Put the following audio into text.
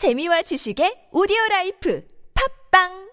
재미와 지식의 오디오 라이프. 팝빵!